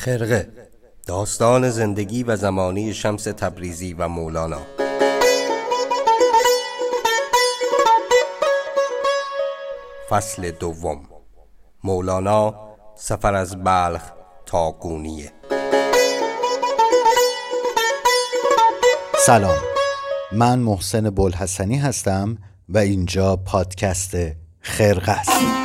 خرقه داستان زندگی و زمانی شمس تبریزی و مولانا. فصل دوم. مولانا سفر از بلخ تا گونیه. سلام. من محسن بلحسنی هستم و اینجا پادکست خرقه است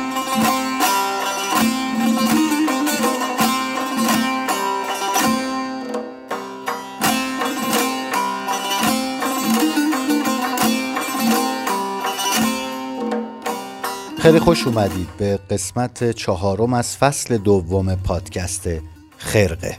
خیلی خوش اومدید به قسمت چهارم از فصل دوم پادکست خرقه.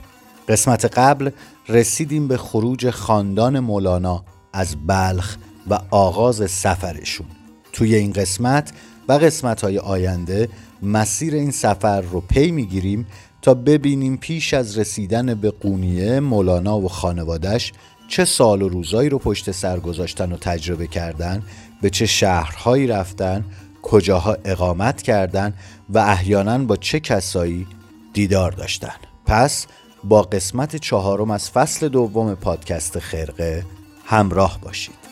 قسمت قبل رسیدیم به خروج خاندان مولانا از بلخ و آغاز سفرشون. توی این قسمت و قسمت های آینده مسیر این سفر رو پی می‌گیریم تا ببینیم پیش از رسیدن به قونیه مولانا و خانوادش چه سال و روزایی رو پشت سر گذاشتن و تجربه کردن به چه شهرهایی رفتن کجاها اقامت کردن و احیانا با چه کسایی دیدار داشتن. پس با قسمت چهارم از فصل دوم پادکست خرقه همراه باشید.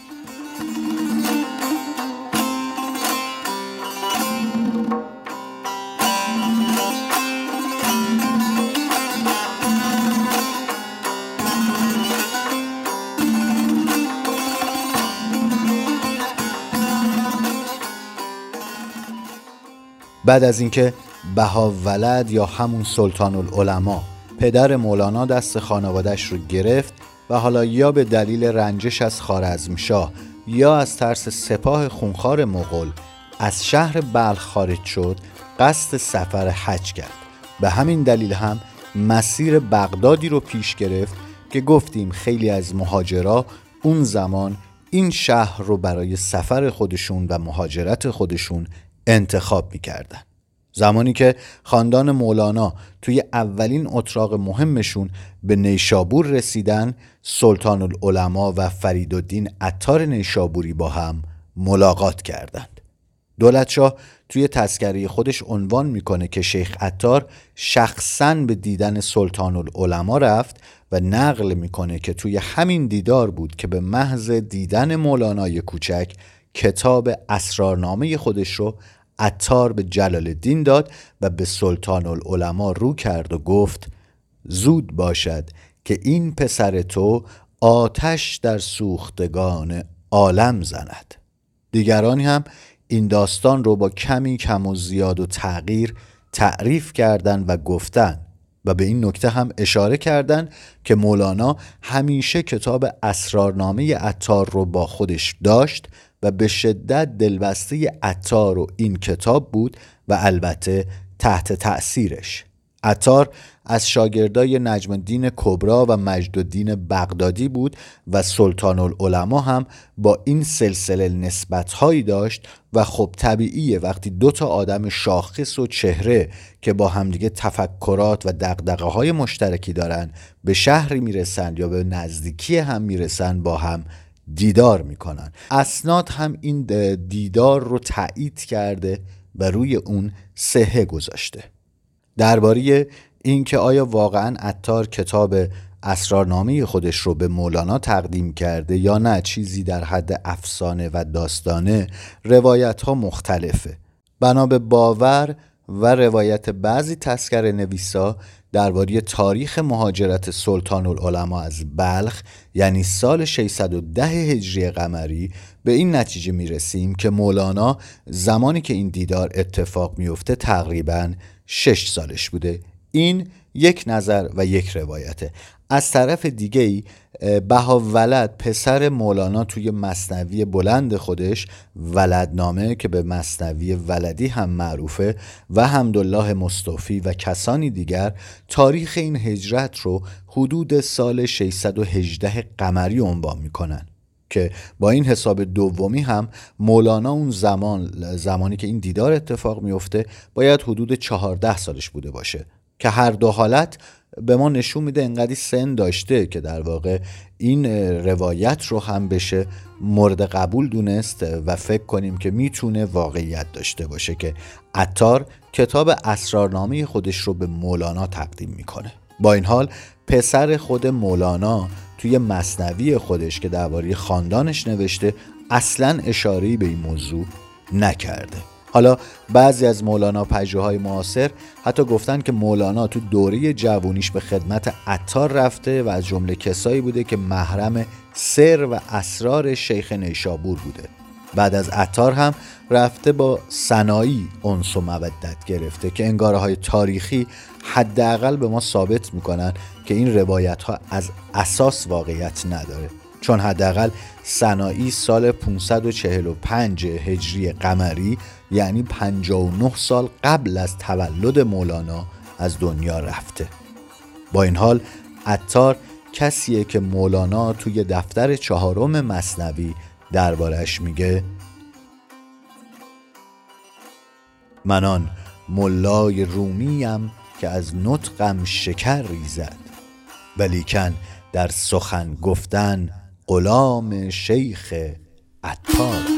بعد از اینکه بها ولد یا همون سلطان العلماء پدر مولانا دست خانوادش رو گرفت و حالا یا به دلیل رنجش از خارزمشاه یا از ترس سپاه خونخوار مغول از شهر بلخ خارج شد قصد سفر حج کرد. به همین دلیل هم مسیر بغدادی رو پیش گرفت که گفتیم خیلی از مهاجرا اون زمان این شهر رو برای سفر خودشون و مهاجرت خودشون انتخاب می‌کردن. زمانی که خاندان مولانا توی اولین اتراق مهمشون به نیشابور رسیدن سلطان العلماء و فرید الدین عطار نیشابوری با هم ملاقات کردند. دولتشاه توی تذکری خودش عنوان می‌کنه که شیخ عطار شخصا به دیدن سلطان العلماء رفت و نقل می‌کنه که توی همین دیدار بود که به محض دیدن مولانای کوچک کتاب اسرارنامه خودش رو عطار به جلال الدین داد و به سلطان العلماء رو کرد و گفت زود باشد که این پسر تو آتش در سوختگان عالم زند. دیگرانی هم این داستان رو با کمی کم و زیاد و تغییر تعریف کردند و گفتن و به این نکته هم اشاره کردند که مولانا همیشه کتاب اسرارنامه عطار رو با خودش داشت و به شدت دلبسته عطار و این کتاب بود و البته تحت تأثیرش. عطار از شاگردای نجم الدین کبرا و مجد الدین بغدادی بود و سلطان العلماء هم با این سلسله نسبت هایی داشت و خب طبیعیه وقتی دو تا آدم شاخص و چهره که با همدیگه تفکرات و دقدقه های مشترکی دارن به شهری می‌رسن یا به نزدیکی هم می‌رسن با هم دیدار می‌کنن. اسناد هم این دیدار رو تایید کرده و روی اون سهه گذاشته. درباره اینکه آیا واقعا عطار کتاب اسرارنامه خودش رو به مولانا تقدیم کرده یا نه چیزی در حد افسانه و داستانه روایت ها مختلفه. بنا به باور و روایت بعضی تسکر نویسا درباره تاریخ مهاجرت سلطان العلماء از بلخ یعنی سال 610 هجری قمری به این نتیجه می رسیم که مولانا زمانی که این دیدار اتفاق میفته تقریبا 6 سالش بوده. این یک نظر و یک روایته. از طرف دیگه ای بها ولد پسر مولانا توی مصنوی بلند خودش ولدنامه که به مصنوی ولدی هم معروفه و حمدالله مصطفی و کسانی دیگر تاریخ این هجرت رو حدود سال 618 قمری عنوان می‌کنن که با این حساب دومی هم مولانا اون زمان زمانی که این دیدار اتفاق میفته باید حدود 14 سالش بوده باشه که هر دو حالت به ما نشون میده انقدی سن داشته که در واقع این روایت رو هم بشه مورد قبول دونست و فکر کنیم که می‌تونه واقعیت داشته باشه که عطار کتاب اسرارنامه خودش رو به مولانا تقدیم می‌کنه. با این حال پسر خود مولانا توی مصنوی خودش که درباره خاندانش نوشته اصلا اشاره به این موضوع نکرده. حالا بعضی از مولانا پژوهای معاصر حتی گفتن که مولانا تو دوره جوونیش به خدمت عطار رفته و از جمله کسایی بوده که محرم سر و اسرار شیخ نیشابور بوده. بعد از عطار هم رفته با سنایی انس و مودت گرفته که انگاره های تاریخی حداقل به ما ثابت می‌کنن که این روایت ها از اساس واقعیت نداره. چون حداقل سنایی سال 545 هجری قمری یعنی 59 سال قبل از تولد مولانا از دنیا رفته. با این حال عطار کسیه که مولانا توی دفتر چهارم مصنوی دربارش میگه منان ملای رومیم که از نطقم شکر ریزد ولیکن در سخن گفتن غلام شیخ عطار.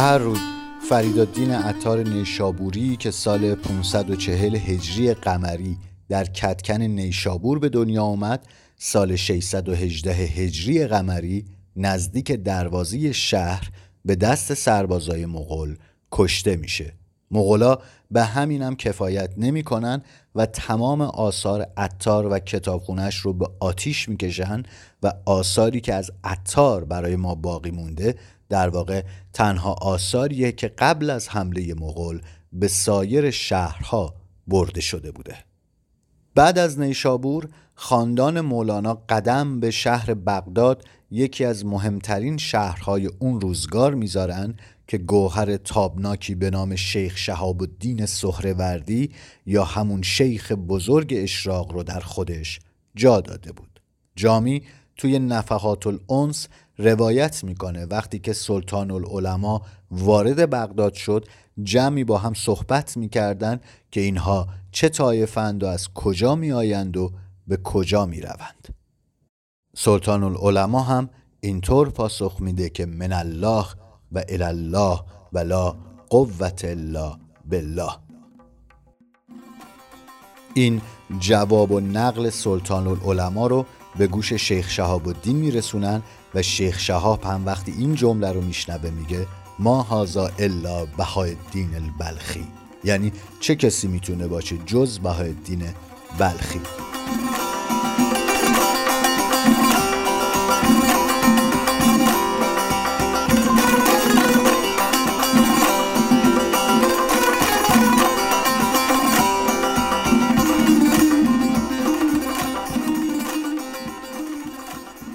هر روی فریدالدین عطار نیشابوری که سال 540 هجری قمری در کتکن نیشابور به دنیا آمد سال 618 هجری قمری نزدیک دروازی شهر به دست سربازای مغول کشته میشه. مغولا به همینم کفایت نمی‌کنن و تمام آثار عطار و کتابخونش رو به آتیش می‌کشن و آثاری که از عطار برای ما باقی مونده در واقع تنها آثاریه که قبل از حمله مغول به سایر شهرها برده شده بوده. بعد از نیشابور خاندان مولانا قدم به شهر بغداد یکی از مهمترین شهرهای اون روزگار می‌ذارن که گوهر تابناکی به نام شیخ شهاب الدین سهروردی یا همون شیخ بزرگ اشراق رو در خودش جا داده بود. جامی توی نفحات الانس روایت می‌کنه. وقتی که سلطان العلماء وارد بغداد شد جمعی با هم صحبت می‌کردن که اینها چه طایفند و از کجا میآیند و به کجا می‌روند. سلطان العلماء هم اینطور پاسخ میده که من الله و الله و لا قوت الا بالله. این جواب و نقل سلطان العلماء رو به گوش شیخ شهاب الدین میرسونن و شیخ شهاب هم وقتی این جمله رو میشنوه میگه ما هازا الا بهاءالدین البلخی. یعنی چه کسی می‌تونه باشه جز بهاءالدین بلخی؟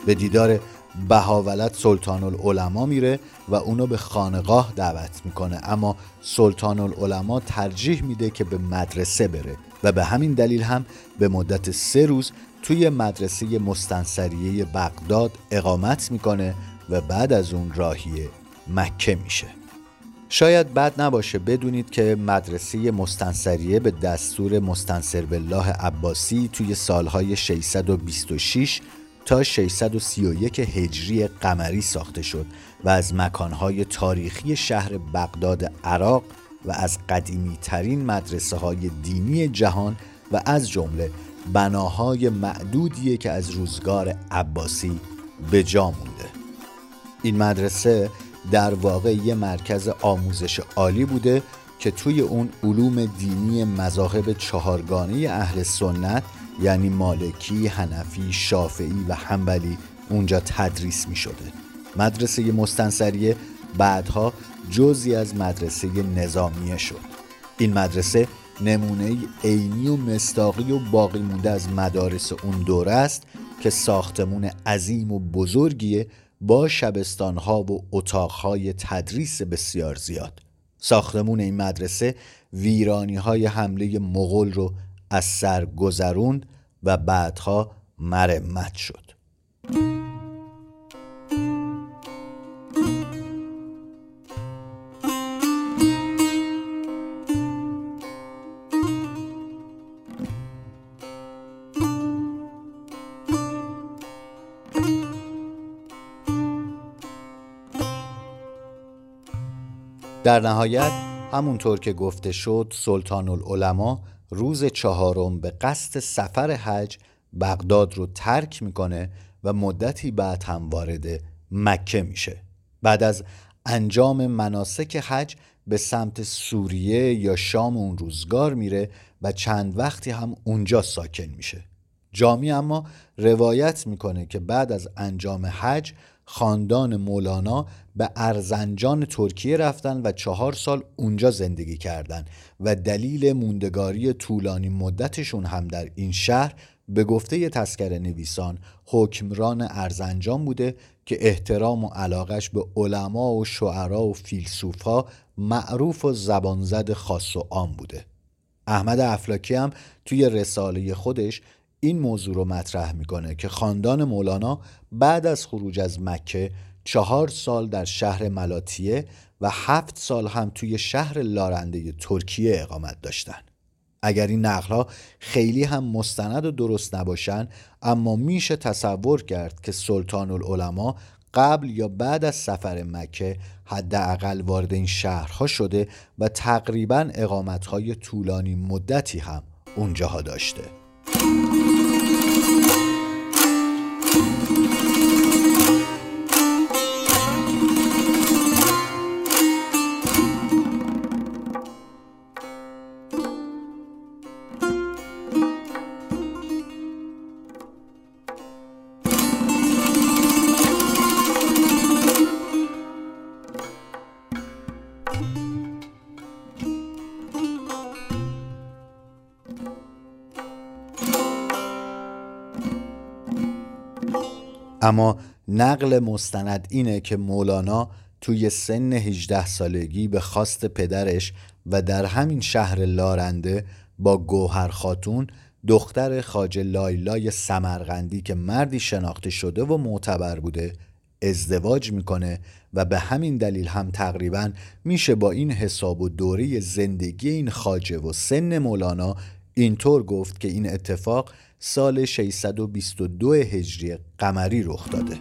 به دیدار بهاولت سلطان العلماء میره و اونو به خانقاه دعوت می‌کنه. اما سلطان العلماء ترجیح میده که به مدرسه بره و به همین دلیل هم به مدت سه روز توی مدرسه مستنصریه بغداد اقامت می‌کنه و بعد از اون راهی مکه میشه. شاید بد نباشه بدونید که مدرسه مستنصریه به دستور مستنصر بالله عباسی توی سالهای 626 تا 631 هجری قمری ساخته شد و از مکانهای تاریخی شهر بغداد عراق و از قدیمی ترین مدرسه های دینی جهان و از جمله بناهای معدودیه که از روزگار عباسی به جا مونده. این مدرسه در واقع یه مرکز آموزش عالی بوده که توی اون علوم دینی مذاهب چهارگانه اهل سنت یعنی مالکی، هنفی، شافعی و حنبلی اونجا تدریس می شده. مدرسه مستنصریه بعدها جزی از مدرسه نظامیه شد. این مدرسه نمونه عینی و مستاقی و باقی مونده از مدارس اون دوره است که ساختمون عظیم و بزرگیه با شبستانها و اتاقهای تدریس بسیار زیاد. ساختمون این مدرسه ویرانی های حمله مغول رو از سر گذروند و بعدها مرمت شد. در نهایت همونطور که گفته شد سلطان العلماء روز چهارم به قصد سفر حج بغداد رو ترک می‌کنه و مدتی بعد هم وارد مکه میشه. بعد از انجام مناسک حج به سمت سوریه یا شام اون روزگار میره و چند وقتی هم اونجا ساکن میشه. جامی اما روایت می‌کنه که بعد از انجام حج خاندان مولانا به ارزنجان ترکیه رفتن و چهار سال اونجا زندگی کردند و دلیل موندگاری طولانی مدتشون هم در این شهر به گفته تسکر نویسان حکمران ارزنجان بوده که احترام و علاقش به علما و شعرا و فیلسوفا معروف و زبانزد خاص و عام بوده. احمد افلاکی هم توی رساله خودش این موضوع رو مطرح می‌کنه که خاندان مولانا بعد از خروج از مکه چهار سال در شهر ملاتیه و هفت سال هم توی شهر لارنده ترکیه اقامت داشتن. اگر این نقلها خیلی هم مستند و درست نباشن اما میشه تصور کرد که سلطان العلماء قبل یا بعد از سفر مکه حداقل وارد این شهرها شده و تقریبا اقامتهای طولانی مدتی هم اونجاها داشته. اما نقل مستند اینه که مولانا توی سن 18 سالگی به خواست پدرش و در همین شهر لارنده با گوهر خاتون دختر خاج لایلای سمرغندی که مردی شناخته شده و معتبر بوده ازدواج می‌کنه و به همین دلیل هم تقریبا میشه با این حساب و دوره زندگی این خاجه و سن مولانا اینطور گفت که این اتفاق سال 622 هجری قمری رخ داده.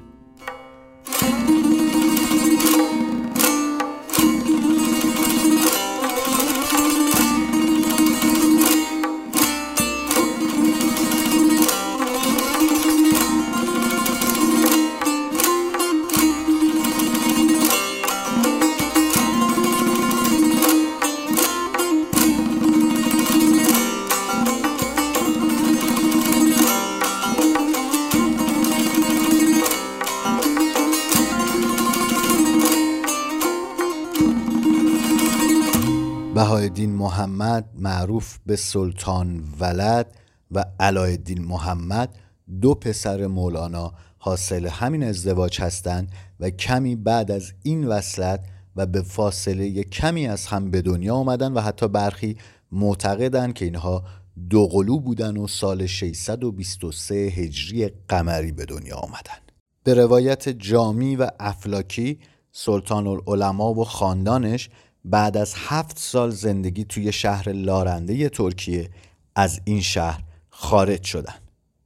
محمد معروف به سلطان ولد و علایالدین محمد دو پسر مولانا حاصل همین ازدواج هستند و کمی بعد از این وصلت و به فاصله کمی از هم به دنیا آمدن و حتی برخی معتقدند که اینها دو قلو بودن و سال 623 هجری قمری به دنیا آمدن. به روایت جامی و افلاکی سلطان العلماء و خاندانش بعد از هفت سال زندگی توی شهر لارنده ترکیه از این شهر خارج شدن.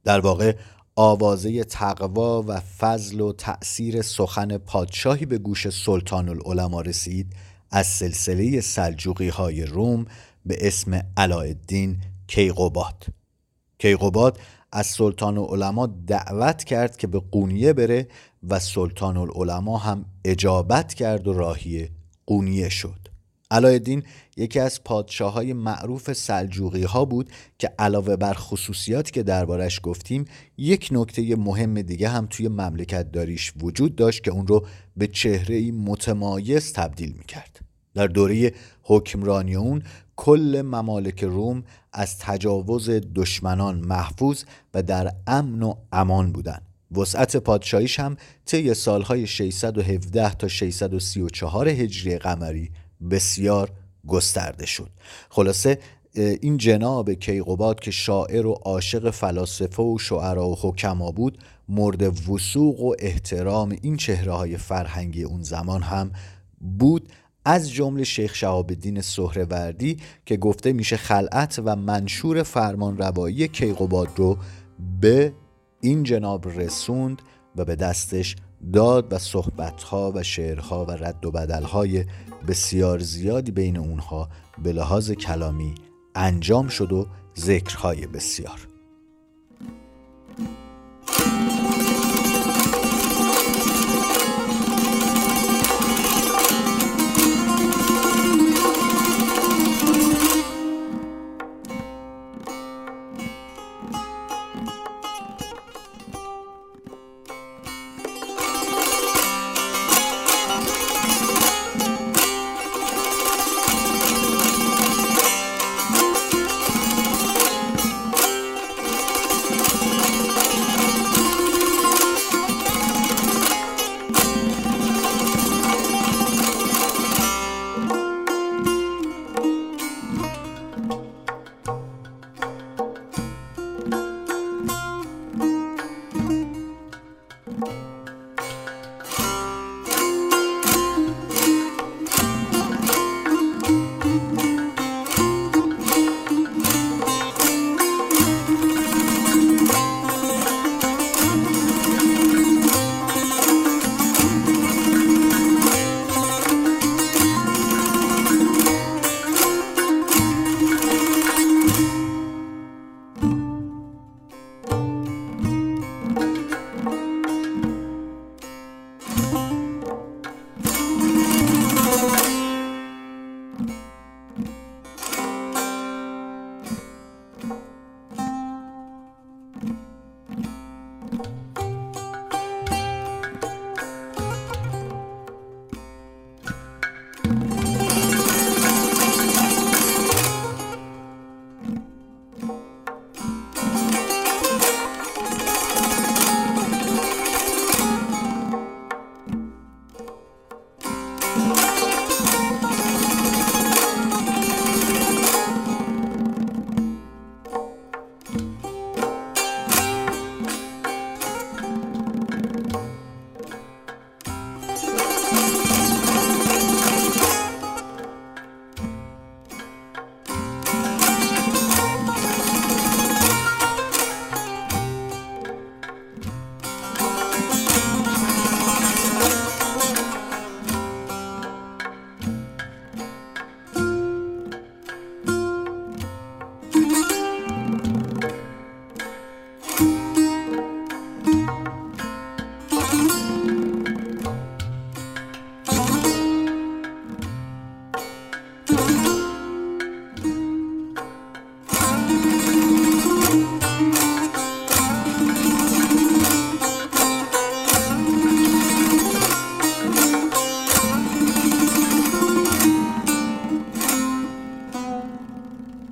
در واقع آوازه تقوا و فضل و تأثیر سخن پادشاهی به گوش سلطان العلماء رسید از سلسله سلجوقی های روم به اسم علایالدین کیقوباد. کیقوباد از سلطان العلماء دعوت کرد که به قونیه بره و سلطان العلماء هم اجابت کرد و راهی قونیه شد. علایالدین یکی از پادشاه های معروف سلجوقی ها بود که علاوه بر خصوصیاتی که دربارش گفتیم یک نکته مهم دیگه هم توی مملکت داریش وجود داشت که اون رو به چهره متمایز تبدیل می‌کرد. در دوره حکمرانی اون کل ممالک روم از تجاوز دشمنان محفوظ و در امن و امان بودند. وسعت پادشاهیش هم طی سالهای 617 تا 634 هجری قمری بسیار گسترده شد. خلاصه این جناب کیقوباد که شاعر و عاشق فلاسفه و شعرا و حکما بود مورد وسوق و احترام این چهره های فرهنگی اون زمان هم بود از جمله شیخ شهاب الدین سهروردی که گفته میشه خلعت و منشور فرمان روایی کیقوباد رو به این جناب رسوند و به دستش داد و صحبتها و شعرها و رد و بدلهای بسیار زیادی بین اونها به لحاظ کلامی انجام شد و ذکرهای بسیار.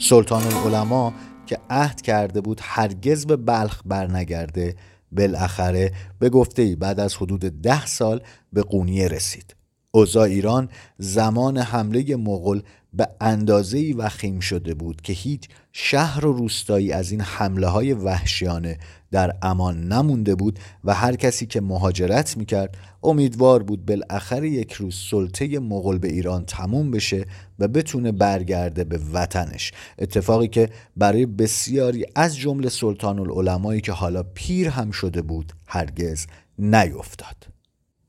سلطان العلماء که عهد کرده بود هرگز به بلخ برنگرده بالاخره به گفته ای بعد از حدود ده سال به قونیه رسید. اوضاع ایران زمان حمله مغول به اندازه وخیم شده بود که هیچ شهر و روستایی از این حمله های وحشیانه در امان نمونده بود و هر کسی که مهاجرت می‌کرد امیدوار بود بالاخره یک روز سلطه مغول به ایران تموم بشه و بتونه برگرده به وطنش. اتفاقی که برای بسیاری از جمله سلطان العلمایی که حالا پیر هم شده بود هرگز نیفتاد.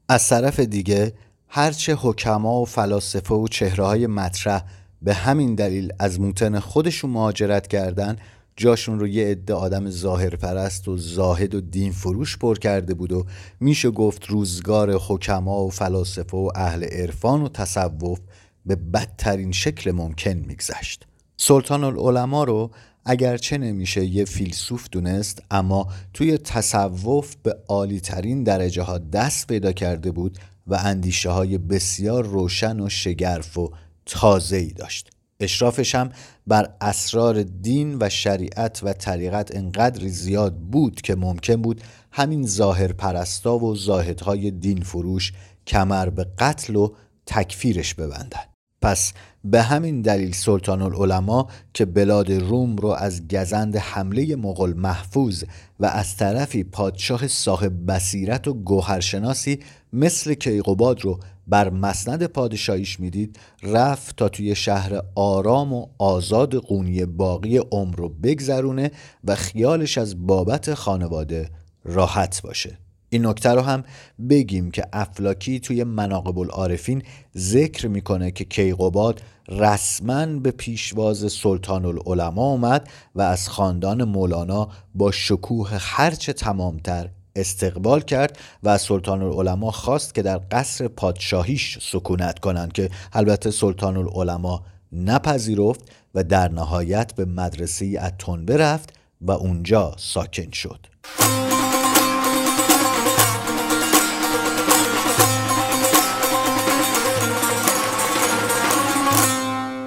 از طرف دیگه هرچه حکما و فلاسفه و چهره های مطرح به همین دلیل از موتن خودشون مهاجرت کردن جاشون رو یه عده آدم ظاهر پرست و زاهد و دین فروش پر کرده بود و میشه گفت روزگار حکما و فلاسفه و اهل عرفان و تصوف به بدترین شکل ممکن میگذشت. سلطان العلماء رو اگرچه نمیشه یه فیلسوف دونست اما توی تصوف به عالی ترین درجه ها دست پیدا کرده بود و اندیشه های بسیار روشن و شگرف و تازه ای داشت. اشرافش هم بر اسرار دین و شریعت و طریقت انقدر زیاد بود که ممکن بود همین ظاهر پرستا و زاهدهای دین فروش کمر به قتل و تکفیرش ببندن پس به همین دلیل سلطان العلماء که بلاد روم رو از گزند حمله مغل محفوظ و از طرفی پادشاه صاحب بصیرت و گوهرشناسی مثل کیقوباد رو بر مسند پادشاهیش می‌دید رفت تا توی شهر آرام و آزاد قونی باقی عمر رو بگذرونه و خیالش از بابت خانواده راحت باشه. این نکته رو هم بگیم که افلاکی توی مناقب العارفین ذکر می‌کنه که کیقوباد رسما به پیشواز سلطان العلماء اومد و از خاندان مولانا با شکوه هرچه تمامتر استقبال کرد و سلطان العلماء خواست که در قصر پادشاهیش سکونت کنند که البته سلطان العلماء نپذیرفت و در نهایت به مدرسه اتون رفت و اونجا ساکن شد.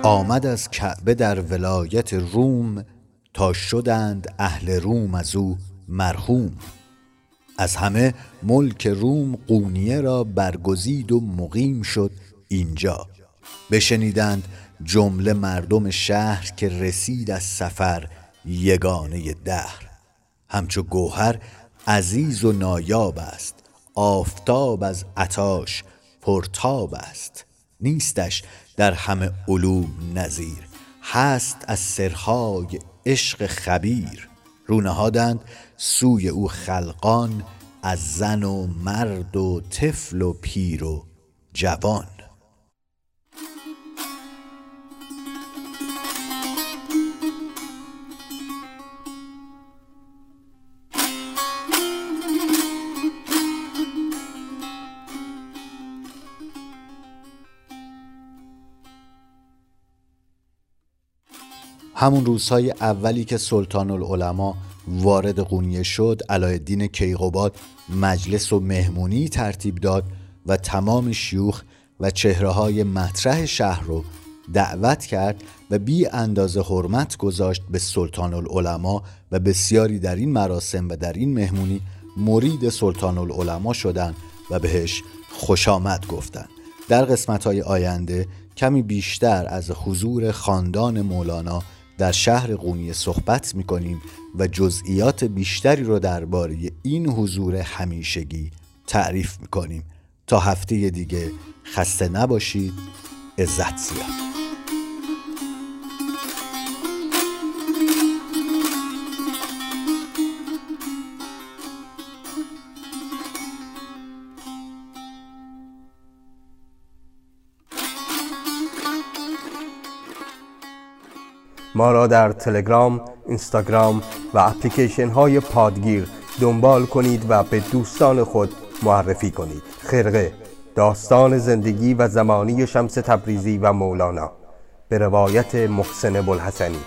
آمد از کعبه در ولایت روم تا شدند اهل روم از او مرحوم. از همه ملک روم قونیه را برگزید و مقیم شد اینجا. بشنیدند جمله مردم شهر که رسید از سفر یگانه دهر. همچو گوهر عزیز و نایاب است آفتاب از عطاش پرتاب است. نیستش در همه علوم نظیر هست از سرهای عشق خبیر. رونهادند سوی او خلقان از زن و مرد و طفل و پیر و جوان. همون روزهای اولی که سلطان العلماء وارد قونیه شد علایالدین کیقوباد مجلس و مهمونی ترتیب داد و تمام شیوخ و چهره های مطرح شهر رو دعوت کرد و بی اندازه حرمت گذاشت به سلطان العلماء و بسیاری در این مراسم و در این مهمونی مرید سلطان العلماء شدند و بهش خوش آمد گفتند. در قسمت های آینده کمی بیشتر از حضور خاندان مولانا در شهر قونیه صحبت می‌کنیم و جزئیات بیشتری رو درباره این حضور همیشگی تعریف می‌کنیم. تا هفته دیگه خسته نباشید. عزت زیاد. ما را در تلگرام، اینستاگرام و اپلیکیشن های پادگیر دنبال کنید و به دوستان خود معرفی کنید. خرقه داستان زندگی و زمانی شمس تبریزی و مولانا. به روایت محسن بلحسنی